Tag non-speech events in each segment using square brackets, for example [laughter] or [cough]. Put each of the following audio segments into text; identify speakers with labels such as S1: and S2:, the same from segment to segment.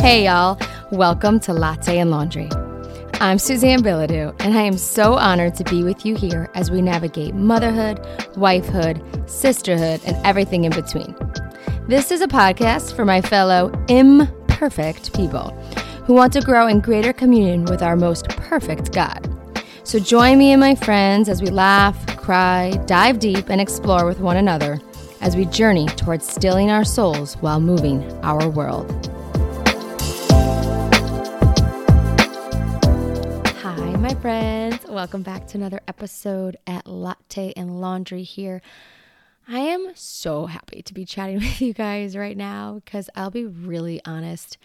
S1: Hey, y'all. Welcome to Latte and Laundry. I'm Suzanne Bilodeau, and I am so honored to be with you here as we navigate motherhood, wifehood, sisterhood, and everything in between. This is a podcast for my fellow imperfect people who want to grow in greater communion with our most perfect God. So join me and my friends as we laugh, cry, dive deep, and explore with one another as we journey towards stilling our souls while moving our world. Friends. Welcome back to another episode at Latte and Laundry here. I am so happy to be chatting [laughs] with you guys right now because I'll be really honest.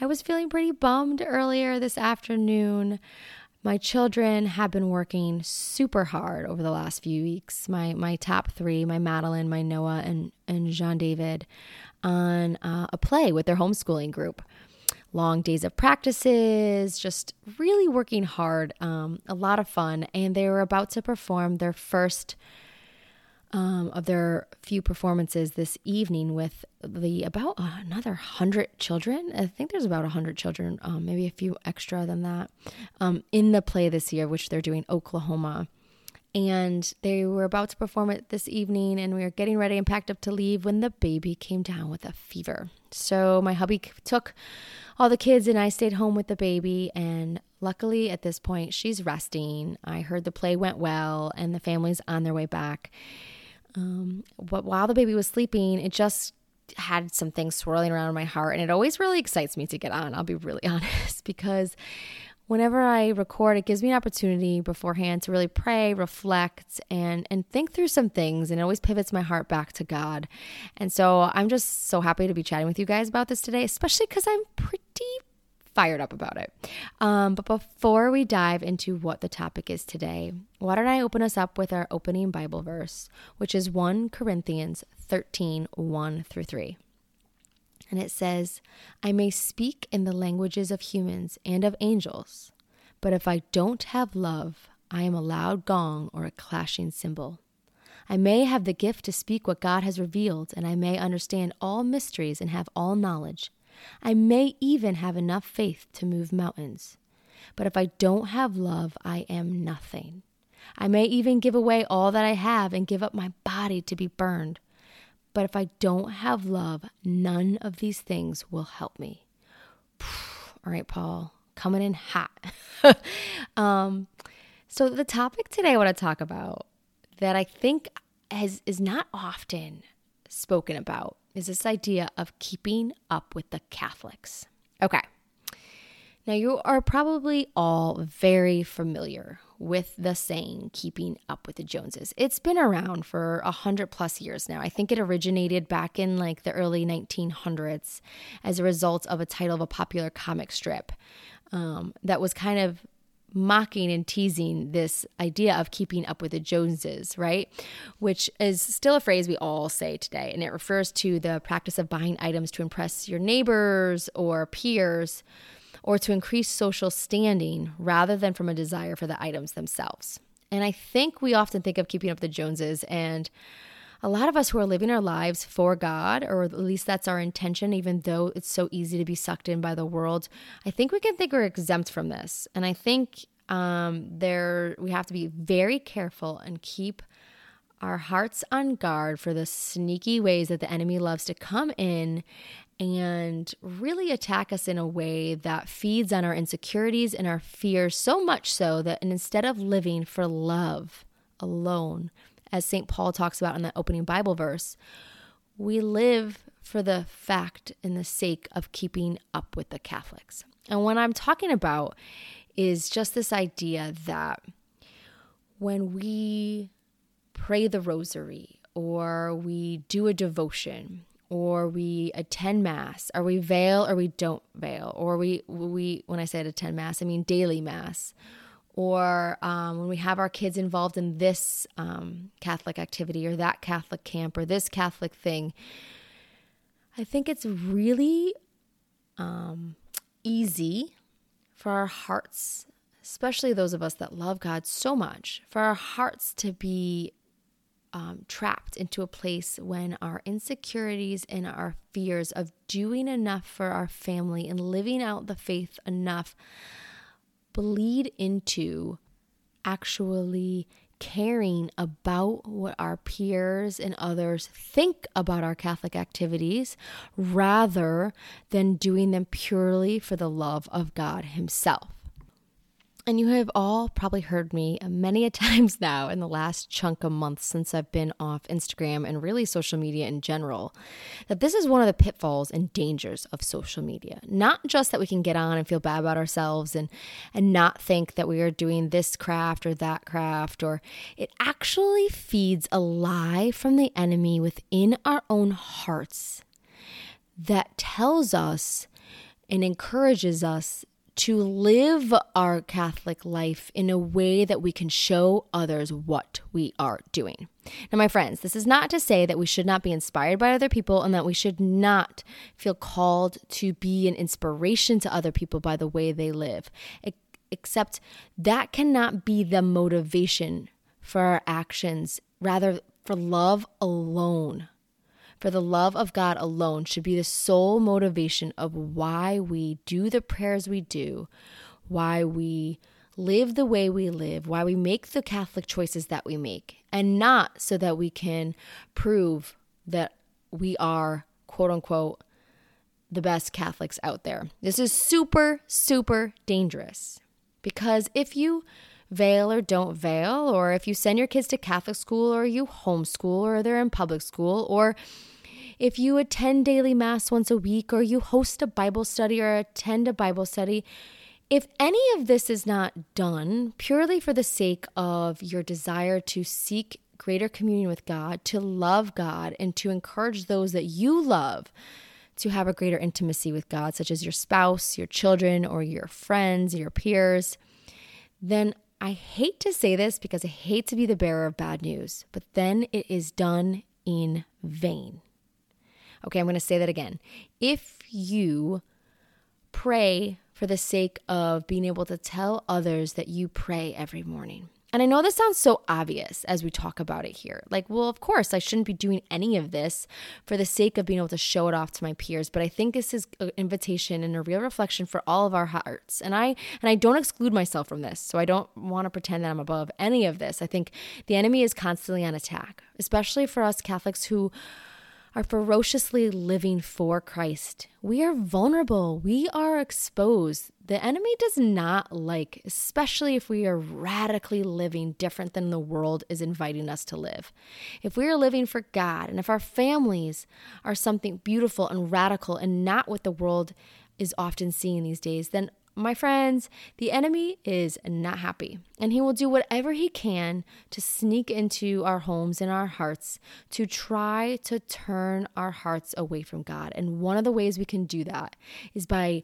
S1: I was feeling pretty bummed earlier this afternoon. My children have been working super hard over the last few weeks. My my top three, my Madeline, my Noah, and and Jean David, on uh, a play with their homeschooling group. Long days of practices, just really working hard. Um, a lot of fun, and they were about to perform their first um, of their few performances this evening with the about uh, another hundred children. I think there's about a hundred children, um, maybe a few extra than that, um, in the play this year, which they're doing Oklahoma. And they were about to perform it this evening, and we were getting ready and packed up to leave when the baby came down with a fever. So my hubby took all the kids, and I stayed home with the baby. And luckily, at this point, she's resting. I heard the play went well, and the family's on their way back um, but while the baby was sleeping, it just had some things swirling around in my heart. And it always really excites me to get on, I'll be really [laughs] honest, because whenever I record, it gives me an opportunity beforehand to really pray, reflect, and and think through some things. And it always pivots my heart back to God. And so I'm just so happy to be chatting with you guys about this today, especially because I'm pretty fired up about it. Um, but before we dive into what the topic is today, why don't I open us up with our opening Bible verse, which is 1 Corinthians 13 1 through 3. And it says, I may speak in the languages of humans and of angels, but if I don't have love, I am a loud gong or a clashing cymbal. I may have the gift to speak what God has revealed, and I may understand all mysteries and have all knowledge. I may even have enough faith to move mountains. But if I don't have love, I am nothing. I may even give away all that I have and give up my body to be burned. But if I don't have love, none of these things will help me. [sighs] All right, Paul, coming in hot. [laughs] um, so, the topic today I want to talk about that I think has, is not often spoken about is this idea of keeping up with the Catholics. Okay. Now, you are probably all very familiar with the saying, keeping up with the Joneses. It's been around for a hundred plus years now. I think it originated back in like the early 1900s as a result of a title of a popular comic strip um, that was kind of mocking and teasing this idea of keeping up with the Joneses, right? Which is still a phrase we all say today. And it refers to the practice of buying items to impress your neighbors or peers or to increase social standing rather than from a desire for the items themselves. And I think we often think of keeping up the Joneses and a lot of us who are living our lives for God, or at least that's our intention, even though it's so easy to be sucked in by the world, I think we can think we're exempt from this. And I think um, there we have to be very careful and keep our hearts on guard for the sneaky ways that the enemy loves to come in and really attack us in a way that feeds on our insecurities and our fears so much so that instead of living for love alone as St. Paul talks about in the opening Bible verse, we live for the fact and the sake of keeping up with the Catholics. And what I'm talking about is just this idea that when we pray the rosary or we do a devotion or we attend mass. Or we veil or we don't veil? Or we we when i say attend mass i mean daily mass. Or um, when we have our kids involved in this um, Catholic activity or that Catholic camp or this Catholic thing, I think it's really um, easy for our hearts, especially those of us that love God so much, for our hearts to be um, trapped into a place when our insecurities and our fears of doing enough for our family and living out the faith enough bleed into actually caring about what our peers and others think about our Catholic activities rather than doing them purely for the love of God Himself. And you have all probably heard me many a [laughs] times now in the last chunk of months since I've been off Instagram and really social media in general that this is one of the pitfalls and dangers of social media. Not just that we can get on and feel bad about ourselves and and not think that we are doing this craft or that craft or it actually feeds a lie from the enemy within our own hearts that tells us and encourages us to live our Catholic life in a way that we can show others what we are doing. Now, my friends, this is not to say that we should not be inspired by other people and that we should not feel called to be an inspiration to other people by the way they live, except that cannot be the motivation for our actions, rather, for love alone for the love of God alone should be the sole motivation of why we do the prayers we do, why we live the way we live, why we make the Catholic choices that we make, and not so that we can prove that we are, quote unquote, the best Catholics out there. This is super, super dangerous because if you veil or don't veil, or if you send your kids to Catholic school or you homeschool or they're in public school, or if you attend daily mass once a week or you host a Bible study or attend a Bible study, if any of this is not done purely for the sake of your desire to seek greater communion with God, to love God, and to encourage those that you love to have a greater intimacy with God, such as your spouse, your children, or your friends, your peers, then I hate to say this because I hate to be the bearer of bad news, but then it is done in vain. Okay, I'm going to say that again. If you pray for the sake of being able to tell others that you pray every morning, and I know this sounds so obvious as we talk about it here. Like, well, of course, I shouldn't be doing any of this for the sake of being able to show it off to my peers, but I think this is an invitation and a real reflection for all of our hearts. And I and I don't exclude myself from this. So I don't want to pretend that I'm above any of this. I think the enemy is constantly on attack, especially for us Catholics who are ferociously living for Christ. We are vulnerable. We are exposed. The enemy does not like, especially if we are radically living different than the world is inviting us to live. If we are living for God and if our families are something beautiful and radical and not what the world is often seeing these days, then my friends, the enemy is not happy, and he will do whatever he can to sneak into our homes and our hearts to try to turn our hearts away from God. And one of the ways we can do that is by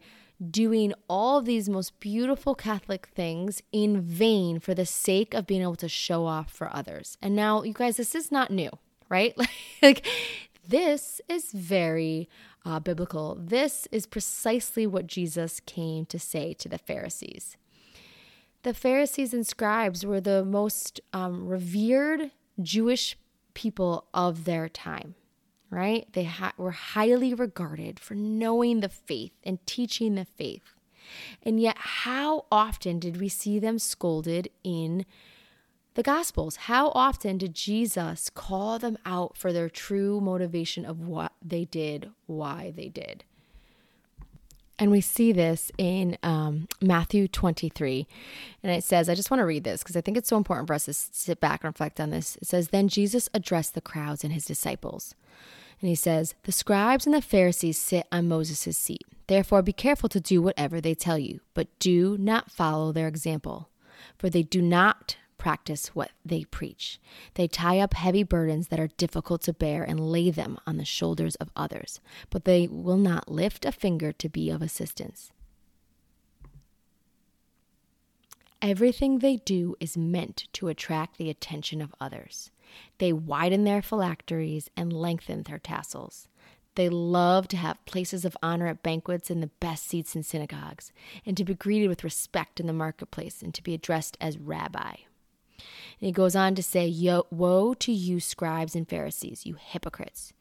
S1: doing all of these most beautiful Catholic things in vain for the sake of being able to show off for others. And now, you guys, this is not new, right? [laughs] like, this is very uh, biblical. This is precisely what Jesus came to say to the Pharisees. The Pharisees and scribes were the most um, revered Jewish people of their time, right? They ha- were highly regarded for knowing the faith and teaching the faith. And yet, how often did we see them scolded in the Gospels. How often did Jesus call them out for their true motivation of what they did, why they did? And we see this in um, Matthew 23. And it says, I just want to read this because I think it's so important for us to sit back and reflect on this. It says, Then Jesus addressed the crowds and his disciples. And he says, The scribes and the Pharisees sit on Moses' seat. Therefore, be careful to do whatever they tell you, but do not follow their example. For they do not practice what they preach. They tie up heavy burdens that are difficult to bear and lay them on the shoulders of others, but they will not lift a finger to be of assistance. Everything they do is meant to attract the attention of others. They widen their phylacteries and lengthen their tassels. They love to have places of honor at banquets and the best seats in synagogues, and to be greeted with respect in the marketplace and to be addressed as rabbi. And he goes on to say, Yo, Woe to you, scribes and Pharisees, you hypocrites!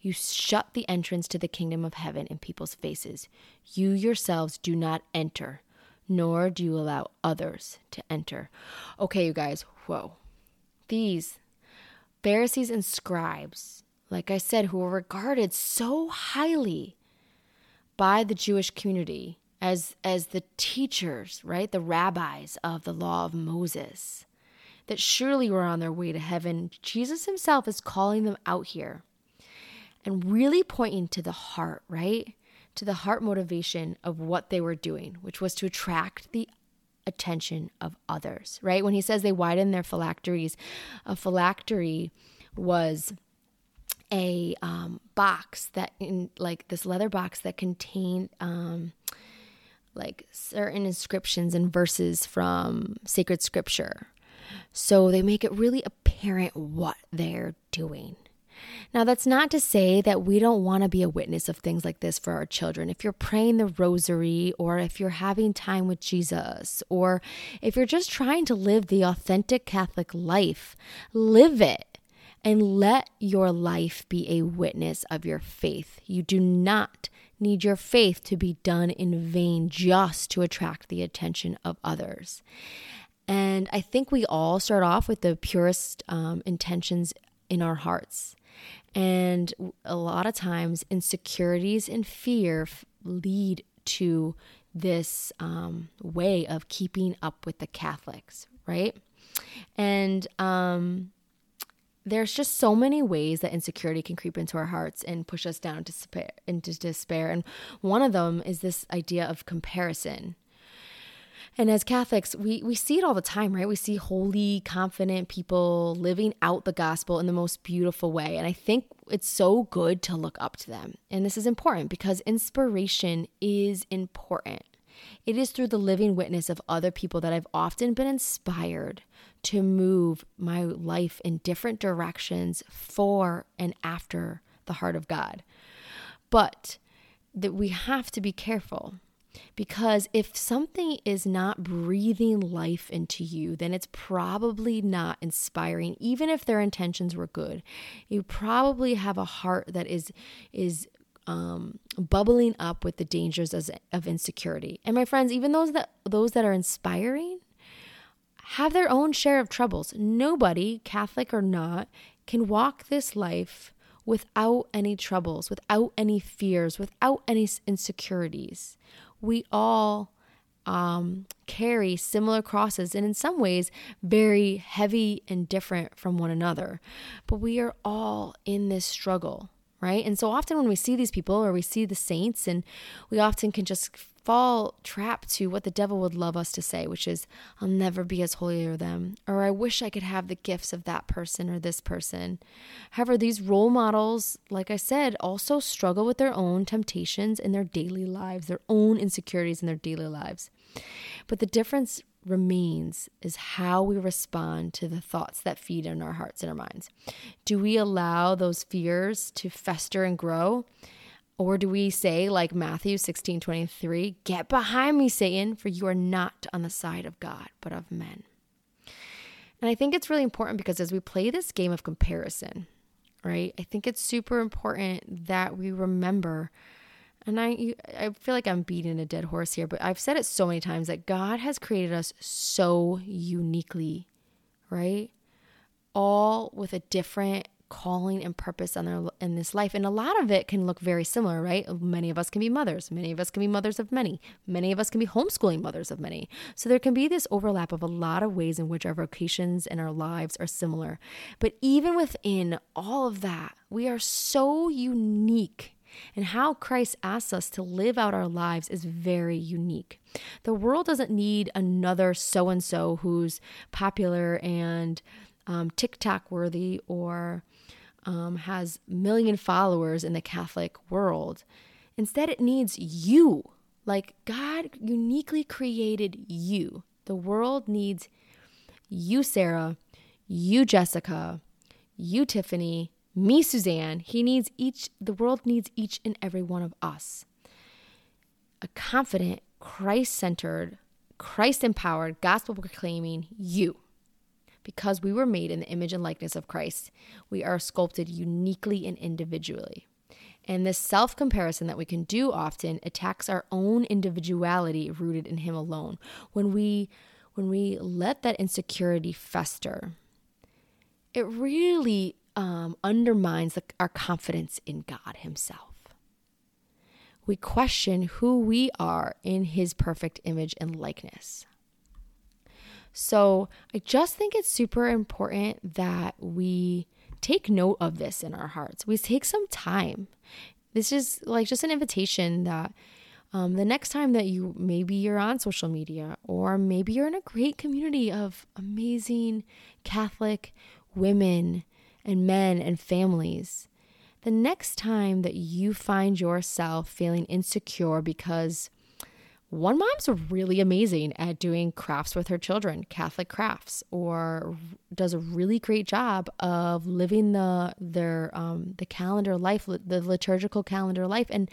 S1: You shut the entrance to the kingdom of heaven in people's faces. You yourselves do not enter, nor do you allow others to enter. Okay, you guys, whoa. These Pharisees and scribes, like I said, who were regarded so highly by the Jewish community as, as the teachers, right? The rabbis of the law of Moses that surely were on their way to heaven. Jesus himself is calling them out here and really pointing to the heart, right? To the heart motivation of what they were doing, which was to attract the attention of others, right? When he says they widened their phylacteries, a phylactery was a um, box that in like this leather box that contained um, like certain inscriptions and verses from sacred scripture. So they make it really apparent what they're doing. Now, that's not to say that we don't want to be a witness of things like this for our children. If you're praying the rosary, or if you're having time with Jesus, or if you're just trying to live the authentic Catholic life, live it and let your life be a witness of your faith. You do not need your faith to be done in vain just to attract the attention of others. And I think we all start off with the purest um, intentions in our hearts. And a lot of times, insecurities and fear lead to this um, way of keeping up with the Catholics, right? And um, there's just so many ways that insecurity can creep into our hearts and push us down despair, into despair. And one of them is this idea of comparison. And as Catholics, we, we see it all the time, right? We see holy, confident people living out the gospel in the most beautiful way. And I think it's so good to look up to them. And this is important because inspiration is important. It is through the living witness of other people that I've often been inspired to move my life in different directions for and after the heart of God. But that we have to be careful because if something is not breathing life into you, then it's probably not inspiring, even if their intentions were good. You probably have a heart that is is um, bubbling up with the dangers of, of insecurity. And my friends, even those that those that are inspiring, have their own share of troubles. Nobody, Catholic or not, can walk this life without any troubles, without any fears, without any insecurities we all um, carry similar crosses and in some ways very heavy and different from one another. But we are all in this struggle, right? And so often when we see these people or we see the saints, and we often can just fall trap to what the devil would love us to say, which is, I'll never be as holy as them, or I wish I could have the gifts of that person or this person. However, these role models, like I said, also struggle with their own temptations in their daily lives, their own insecurities in their daily lives. But the difference remains is how we respond to the thoughts that feed in our hearts and our minds. Do we allow those fears to fester and grow? Or do we say, like Matthew 16 23, Get behind me, Satan, for you are not on the side of God, but of men? And I think it's really important because as we play this game of comparison, right, I think it's super important that we remember. And I, I feel like I'm beating a dead horse here, but I've said it so many times that God has created us so uniquely, right? All with a different calling and purpose on their in this life. And a lot of it can look very similar right? Many of us can be mothers. Many of us can be mothers of many. Many of us can be homeschooling mothers of many. So there can be this overlap of a lot of ways in which our vocations and our lives are similar. But even within all of that we are so unique. And how Christ asks us to live out our lives is very unique. The world doesn't need another so and so who's popular and um, TikTok worthy or um, has million followers in the Catholic world. Instead, it needs you. Like God uniquely created you. The world needs you, Sarah, you, Jessica, you, Tiffany, me, Suzanne. He needs each, the world needs each and every one of us. A confident, Christ centered, Christ empowered, gospel proclaiming you Because we were made in the image and likeness of Christ, we are sculpted uniquely and individually. And this self comparison that we can do often attacks our own individuality rooted in Him alone. When we when we let that insecurity fester, it really um, undermines the, our confidence in God Himself. We question who we are in His perfect image and likeness. So I just think it's super important that we take note of this in our hearts. We take some time. This is like just an invitation that um, the next time that you maybe you're on social media or maybe you're in a great community of amazing Catholic women and men and families, the next time that you find yourself feeling insecure because one mom's really amazing at doing crafts with her children, Catholic crafts, or does a really great job of living the their um, the calendar life, the liturgical calendar life, and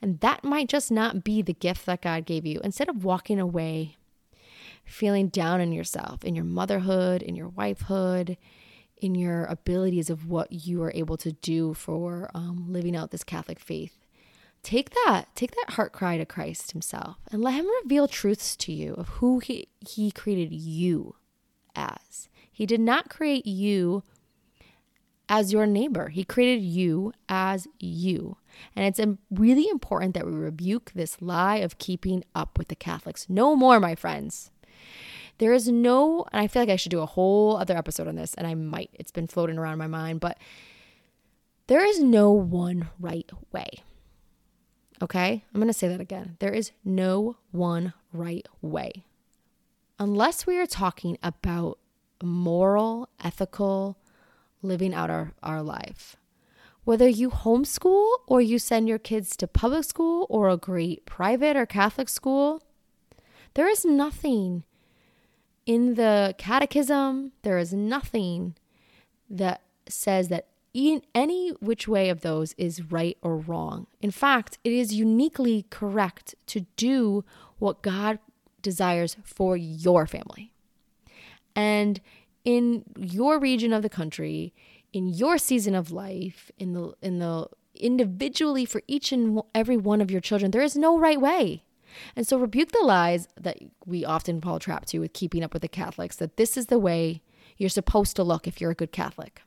S1: and that might just not be the gift that God gave you. Instead of walking away, feeling down in yourself, in your motherhood, in your wifehood, in your abilities of what you are able to do for um, living out this Catholic faith take that take that heart cry to christ himself and let him reveal truths to you of who he, he created you as. He did not create you as your neighbor. He created you as you. And it's really important that we rebuke this lie of keeping up with the catholics. No more my friends. There is no and i feel like i should do a whole other episode on this and i might. It's been floating around my mind but there is no one right way Okay? I'm to say that again. There is no one right way. Unless we are talking about moral, ethical living out our, our life. Whether you homeschool or you send your kids to public school or a great private or Catholic school, there is nothing in the catechism, there is nothing that says that any which way of those is right or wrong. In fact, it is uniquely correct to do what God desires for your family. And in your region of the country, in your season of life, in the in the individually for each and every one of your children, there is no right way. And so rebuke the lies that we often fall trapped to with keeping up with the Catholics that this is the way you're supposed to look if you're a good Catholic.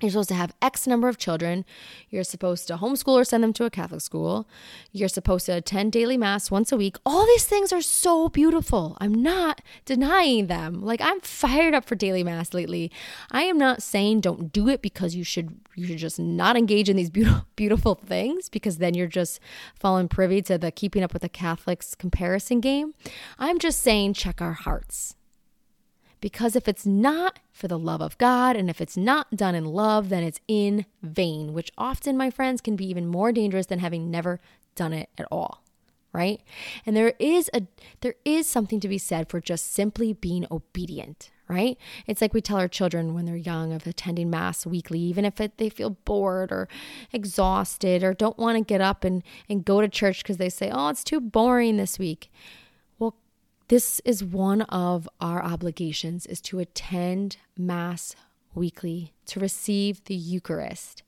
S1: You're supposed to have X number of children. You're supposed to homeschool or send them to a Catholic school. You're supposed to attend daily mass once a week. All these things are so beautiful. I'm not denying them. Like I'm fired up for daily mass lately. I am not saying don't do it because you should you should just not engage in these beautiful [laughs] beautiful things because then you're just falling privy to the keeping up with the Catholics comparison game. I'm just saying check our hearts. Because if it's not for the love of God and if it's not done in love, then it's in vain, which often, my friends, can be even more dangerous than having never done it at all. Right? And there is a there is something to be said for just simply being obedient, right? It's like we tell our children when they're young of attending mass weekly, even if it, they feel bored or exhausted or don't want to get up and, and go to church because they say, oh, it's too boring this week. This is one of our obligations is to attend mass weekly, to receive the Eucharist.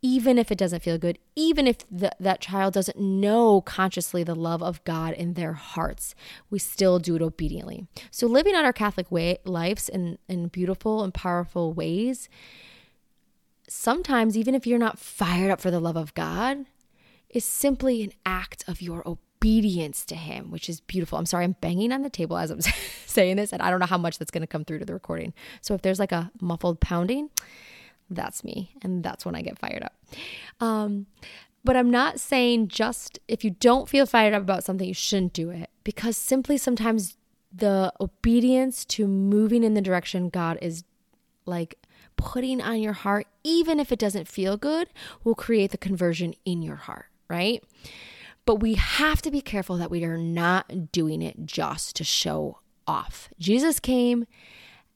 S1: Even if it doesn't feel good, even if the, that child doesn't know consciously the love of God in their hearts, we still do it obediently. So, living out our Catholic way, lives in, in beautiful and powerful ways, sometimes, even if you're not fired up for the love of God, is simply an act of your obedience obedience to him, which is beautiful. I'm sorry, I'm banging on the table as I'm [laughs] saying this, and I don't know how much that's going to come through to the recording. So if there's like a muffled pounding, that's me, and that's when I get fired up. Um, but I'm not saying just if you don't feel fired up about something, you shouldn't do it, because simply sometimes the obedience to moving in the direction God is like putting on your heart, even if it doesn't feel good, will create the conversion in your heart, right? But we have to be careful that we are not doing it just to show off. Jesus came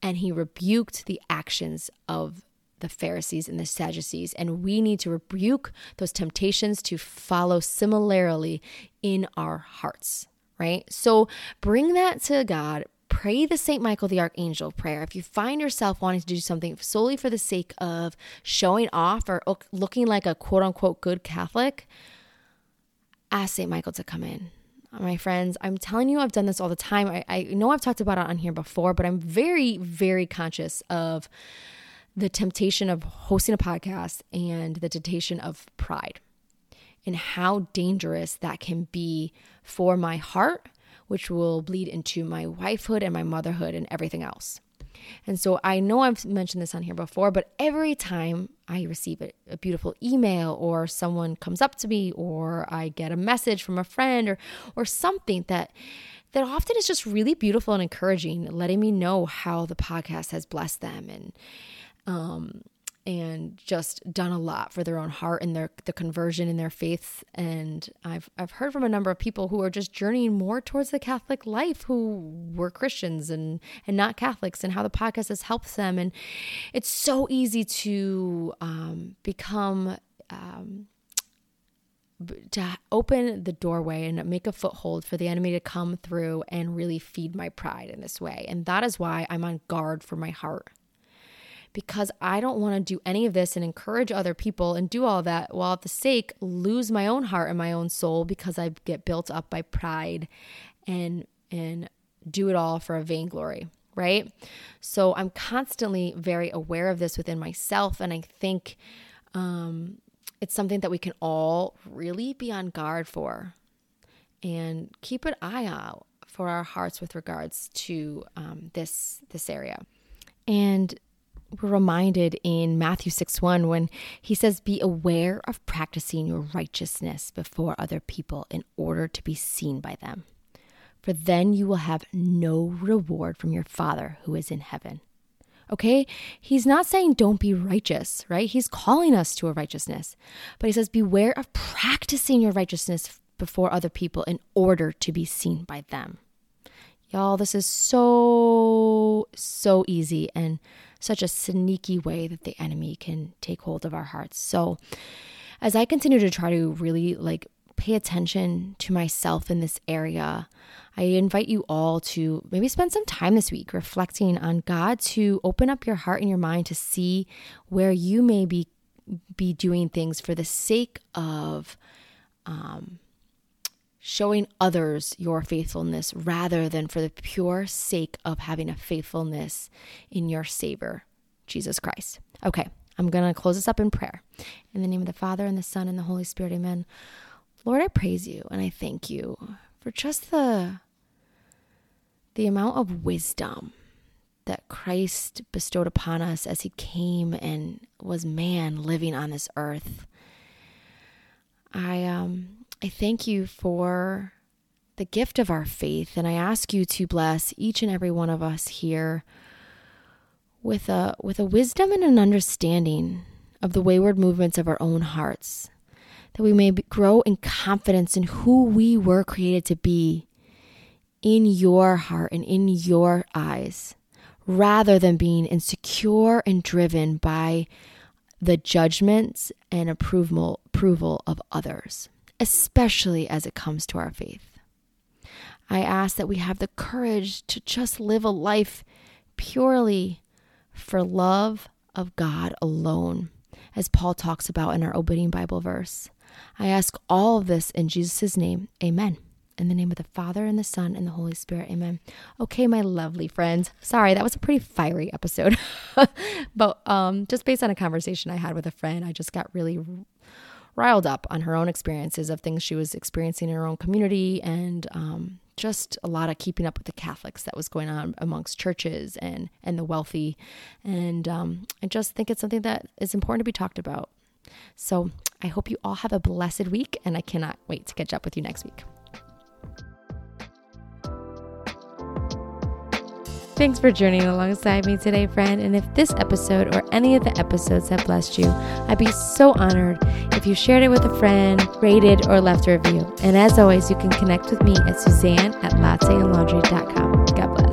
S1: and he rebuked the actions of the Pharisees and the Sadducees, and we need to rebuke those temptations to follow similarly in our hearts, right? So bring that to God, pray the St. Michael the Archangel prayer. If you find yourself wanting to do something solely for the sake of showing off or looking like a quote unquote good Catholic, ask St. Michael to come in. Uh, my friends, I'm telling you, I've done this all the time. I, I know I've talked about it on here before, but I'm very, very conscious of the temptation of hosting a podcast and the temptation of pride and how dangerous that can be for my heart, which will bleed into my wifehood and my motherhood and everything else. And so I know I've mentioned this on here before, but every time I receive a, beautiful email or someone comes up to me or I get a message from a friend or or something that that often is just really beautiful and encouraging, letting me know how the podcast has blessed them. And um and just done a lot for their own heart and their the conversion in their faith. And I've I've heard from a number of people who are just journeying more towards the Catholic life who were Christians and and not Catholics and how the podcast has helped them. And it's so easy to um, become um, to open the doorway and make a foothold for the enemy to come through and really feed my pride in this way. And that is why I'm on guard for my heart because I don't want to do any of this and encourage other people and do all that while at the sake lose my own heart and my own soul because I get built up by pride and and do it all for a vainglory, right? So I'm constantly very aware of this within myself and I think um, it's something that we can all really be on guard for and keep an eye out for our hearts with regards to um, this this area. And we're reminded in Matthew 6 1 when he says, Be aware of practicing your righteousness before other people in order to be seen by them. For then you will have no reward from your Father who is in heaven. Okay? He's not saying don't be righteous, right? He's calling us to a righteousness. But he says, Beware of practicing your righteousness before other people in order to be seen by them. Y'all, this is so, so easy and such a sneaky way that the enemy can take hold of our hearts. So, as I continue to try to really like pay attention to myself in this area, I invite you all to maybe spend some time this week reflecting on God to open up your heart and your mind to see where you may be be doing things for the sake of um, showing others your faithfulness rather than for the pure sake of having a faithfulness in your Savior, Jesus Christ. Okay, I'm going to close this up in prayer. In the name of the Father, and the Son, and the Holy Spirit, amen. Lord, I praise you and I thank you for just the the amount of wisdom that Christ bestowed upon us as he came and was man living on this earth. I um I thank you for the gift of our faith, and I ask you to bless each and every one of us here with a with a wisdom and an understanding of the wayward movements of our own hearts, that we may grow in confidence in who we were created to be in your heart and in your eyes, rather than being insecure and driven by the judgments and approval approval of others especially as it comes to our faith. I ask that we have the courage to just live a life purely for love of God alone, as Paul talks about in our opening Bible verse. I ask all of this in Jesus' name. Amen. In the name of the Father, and the Son, and the Holy Spirit. Amen. Okay, my lovely friends. Sorry, that was a pretty fiery episode. [laughs] but um, just based on a conversation I had with a friend, I just got really riled up on her own experiences of things she was experiencing in her own community and um, just a lot of keeping up with the Catholics that was going on amongst churches and and the wealthy, and um, I just think it's something that is important to be talked about. So I hope you all have a blessed week, and I cannot wait to catch up with you next week. Thanks for journeying alongside me today, friend. And if this episode or any of the episodes have blessed you, I'd be so honored if you shared it with a friend, rated, or left a review. And as always, you can connect with me at Suzanne at latteandlaundry.com. God bless.